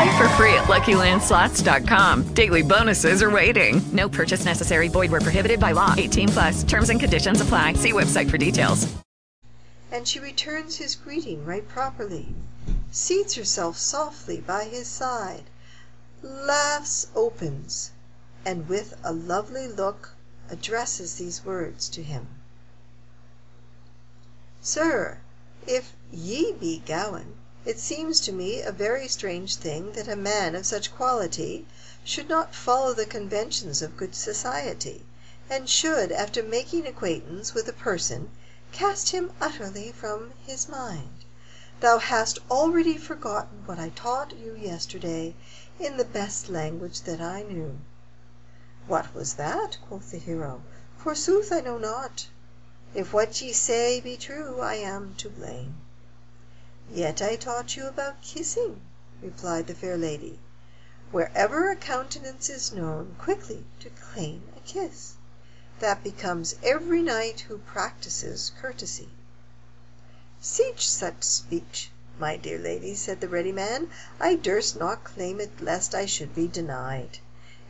Play for free at LuckyLandSlots.com. Daily bonuses are waiting. No purchase necessary. Void were prohibited by law. 18 plus. Terms and conditions apply. See website for details. And she returns his greeting right properly, seats herself softly by his side, laughs opens, and with a lovely look addresses these words to him: "Sir, if ye be Gawaine, it seems to me a very strange thing that a man of such quality should not follow the conventions of good society, and should, after making acquaintance with a person, cast him utterly from his mind. Thou hast already forgotten what I taught you yesterday in the best language that I knew." "What was that?" quoth the hero. "Forsooth I know not. If what ye say be true, I am to blame." "Yet I taught you about kissing," replied the fair lady. "Wherever a countenance is known quickly to claim a kiss. That becomes every knight who practises courtesy." "Cease such speech, my dear lady," said the ready man. "I durst not claim it lest I should be denied.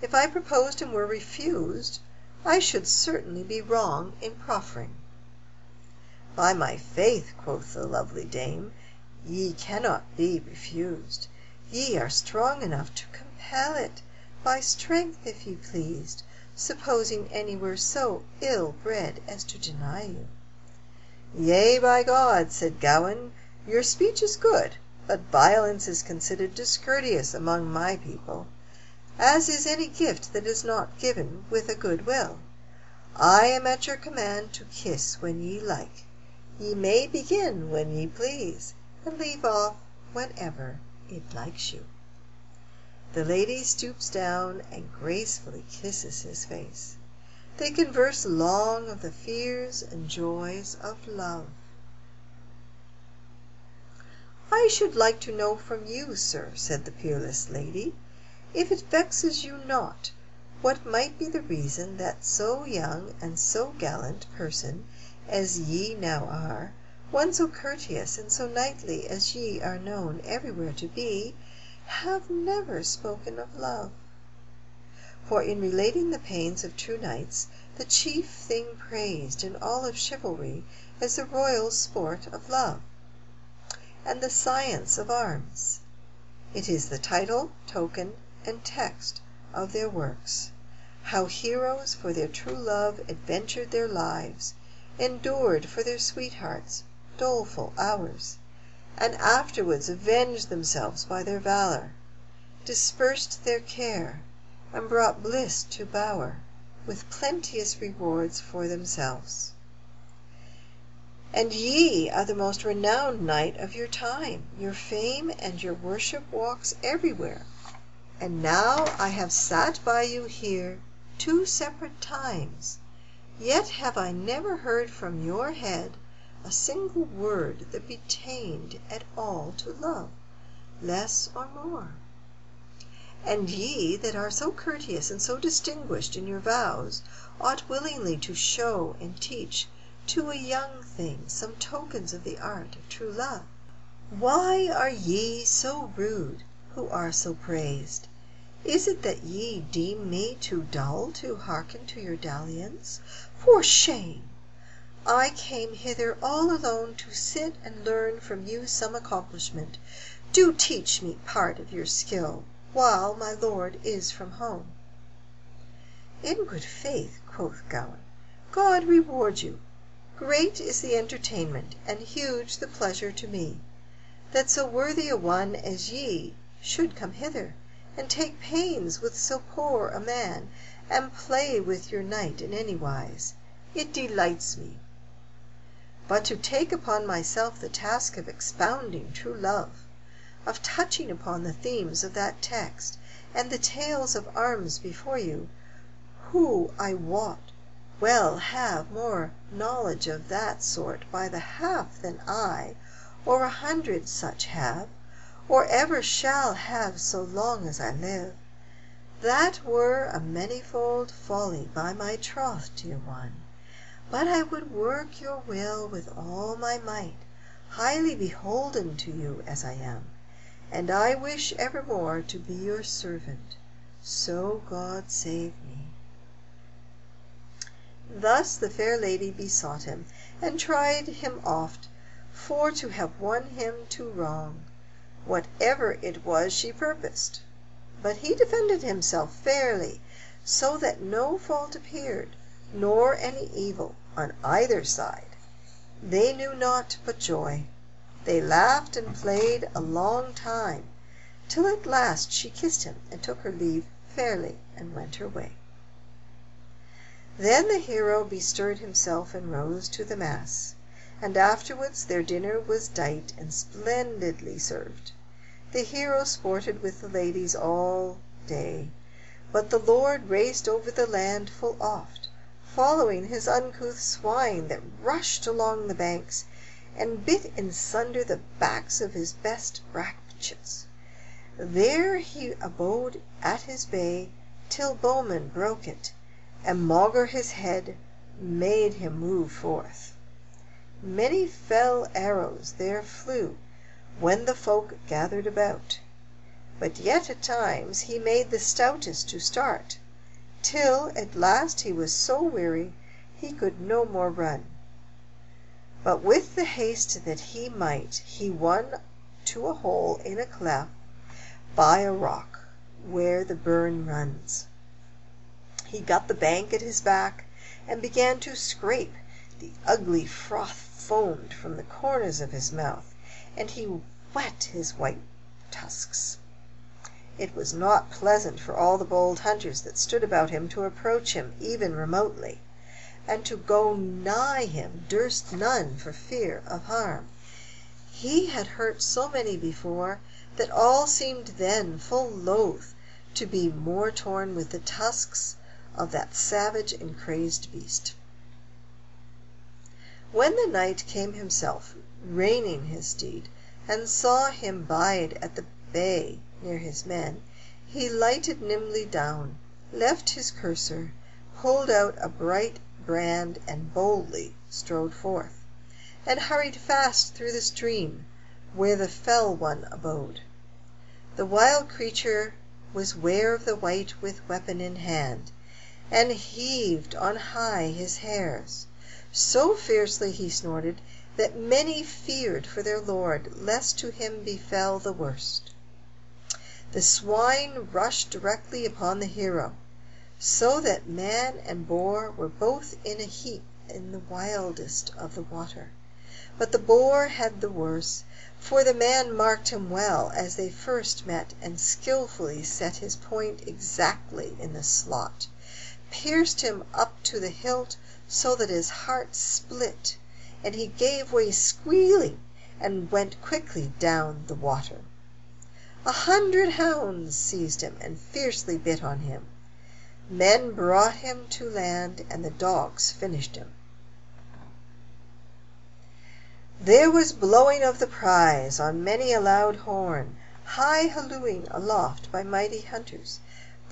If I proposed and were refused, I should certainly be wrong in proffering." "By my faith," quoth the lovely dame. Ye cannot be refused. Ye are strong enough to compel it, by strength if ye pleased, supposing any were so ill bred as to deny you." "Yea, by God," said Gawaine, "your speech is good, but violence is considered discourteous among my people, as is any gift that is not given with a good will. I am at your command to kiss when ye like. Ye may begin when ye please and leave off whenever it likes you." The lady stoops down and gracefully kisses his face. They converse long of the fears and joys of love. "I should like to know from you, sir," said the peerless lady, "if it vexes you not, what might be the reason that so young and so gallant person as ye now are one so courteous and so knightly as ye are known everywhere to be, have never spoken of love. For in relating the pains of true knights, the chief thing praised in all of chivalry is the royal sport of love, and the science of arms. It is the title, token, and text of their works, how heroes for their true love adventured their lives, endured for their sweethearts doleful hours, and afterwards avenged themselves by their valor, dispersed their care, and brought bliss to bower, with plenteous rewards for themselves. And ye are the most renowned knight of your time, your fame and your worship walks everywhere. And now I have sat by you here two separate times, yet have I never heard from your head a single word that pertained at all to love, less or more. And ye that are so courteous and so distinguished in your vows ought willingly to show and teach to a young thing some tokens of the art of true love. Why are ye so rude who are so praised? Is it that ye deem me too dull to hearken to your dalliance? For shame! I came hither all alone to sit and learn from you some accomplishment. Do teach me part of your skill, while my lord is from home." "In good faith," quoth Gawain, "God reward you. Great is the entertainment, and huge the pleasure to me, That so worthy a one as ye should come hither, And take pains with so poor a man, and play With your knight in any wise. It delights me. But to take upon myself the task of expounding true love, Of touching upon the themes of that text, and the tales of arms before you, Who, I wot well have more knowledge of that sort by the half Than I, or a hundred such have, or ever shall Have so long as I live, that were a manifold Folly by my troth, dear one. But I would work your will with all my might, Highly beholden to you as I am, And I wish evermore to be your servant, So God save me. Thus the fair lady besought him, and tried him oft, For to have won him to wrong, whatever it was She purposed. But he defended himself fairly, So that no fault appeared, nor any evil, On either side. They knew naught but joy. They laughed and played a long time, till at last She kissed him, and took her leave fairly, and went her way. Then the hero bestirred himself and rose to the mass, And afterwards their dinner was dight and splendidly served. The hero sported with the ladies all day, But the lord raced over the land full oft, Following his uncouth swine that rushed along the banks, And bit in sunder the backs of his best brachets. There he abode at his bay till Bowman broke it, And maugre his head made him move forth. Many fell arrows there flew when the folk gathered about, But yet at times he made the stoutest to start, Till at last he was so weary he could no more run. But with the haste that he might he won to a hole in a cleft by a rock, where the burn runs. He got the bank at his back, and began to scrape; The ugly froth foamed from the corners of his mouth, And he whet his white tusks. It was not pleasant for all the bold hunters that stood about him to approach him even remotely, And to go nigh him durst none for fear of harm. He had hurt so many before, that all seemed then Full loath to be more torn with the tusks of that savage and crazed beast. When the knight came himself, reining his steed, And saw him bide at the bay near his men, He lighted nimbly down, left his courser, Pulled out a bright brand and boldly strode forth, And hurried fast through the stream where the fell one abode. The wild creature was ware of the wight with weapon in hand, And heaved on high his hairs. So fiercely he snorted That many feared for their lord lest to him befell the worst. The swine rushed directly upon the hero, So that man and boar were both in a heap in the wildest of the water. But the boar had the worse, for the man marked him well As they first met, and skilfully set his point exactly in the slot, Pierced him up to the hilt so that his heart split, And he gave way squealing, and went quickly down the water. A hundred hounds seized him and fiercely bit on him. Men brought him to land, and the dogs finished him. There was blowing of the prize on many a loud horn, High hallooing aloft by mighty hunters.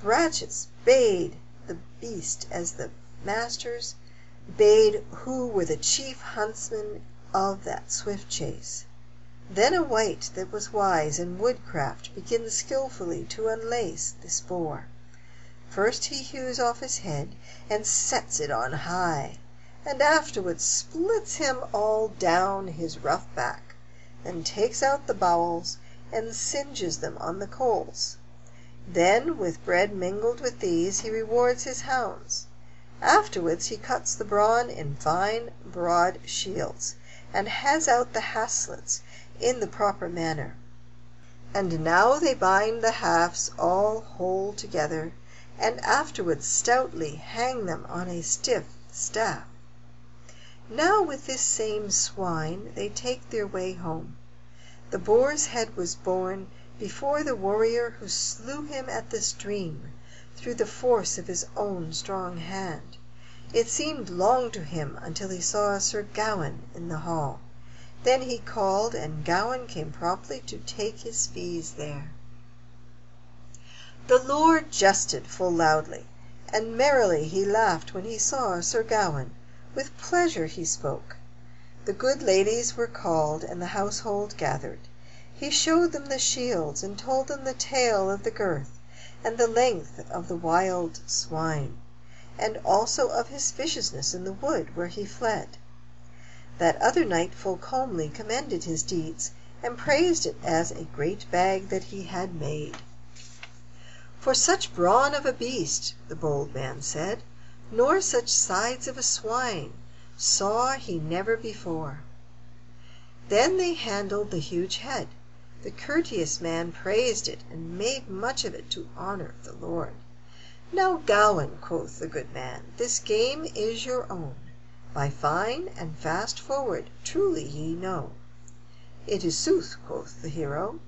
Brachets bayed the beast as the masters bade Who were the chief huntsmen of that swift chase. Then a wight that was wise in woodcraft begins skilfully to unlace this boar. First he hews off his head and sets it on high, And afterwards splits him all down his rough back, and takes out the bowels and singes them on the coals. Then with bread mingled with these he rewards his hounds. Afterwards he cuts the brawn in fine broad shields, and has out the haslets in the proper manner. And now they bind the halves all whole together, and afterwards stoutly hang them on a stiff staff. Now with this same swine they take their way home. The boar's head was borne before the warrior who slew him at the stream, through the force of his own strong hand. It seemed long to him until he saw Sir Gawain in the hall. Then he called, and Gawain came promptly to take his fees there. The lord jested full loudly, and merrily he laughed when he saw Sir Gawain. With pleasure he spoke. The good ladies were called and the household gathered. He showed them the shields, and told them the tale of the girth and the length of the wild swine, and also of his viciousness in the wood where he fled. That other knight full comely commended his deeds, and praised it as a great bag that he had made. For such brawn of a beast, the bold man said, nor such sides of a swine, saw he never before. Then they handled the huge head. The courteous man praised it, and made much of it to honor the lord. Now, Gawain, quoth the good man, this game is your own. By fine and fast forward truly ye know. It is sooth, quoth the hero,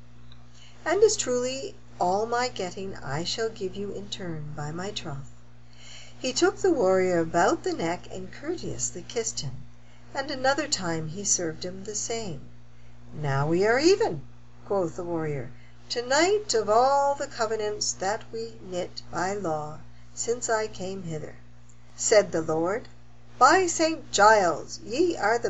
and as truly all my getting I shall give you in turn by my troth. He took the warrior about the neck and courteously kissed him, and another time he served him the same. Now we are even, quoth the warrior. To night of all the covenants that we knit by law since I came hither. Said the lord, By St. Giles, ye are the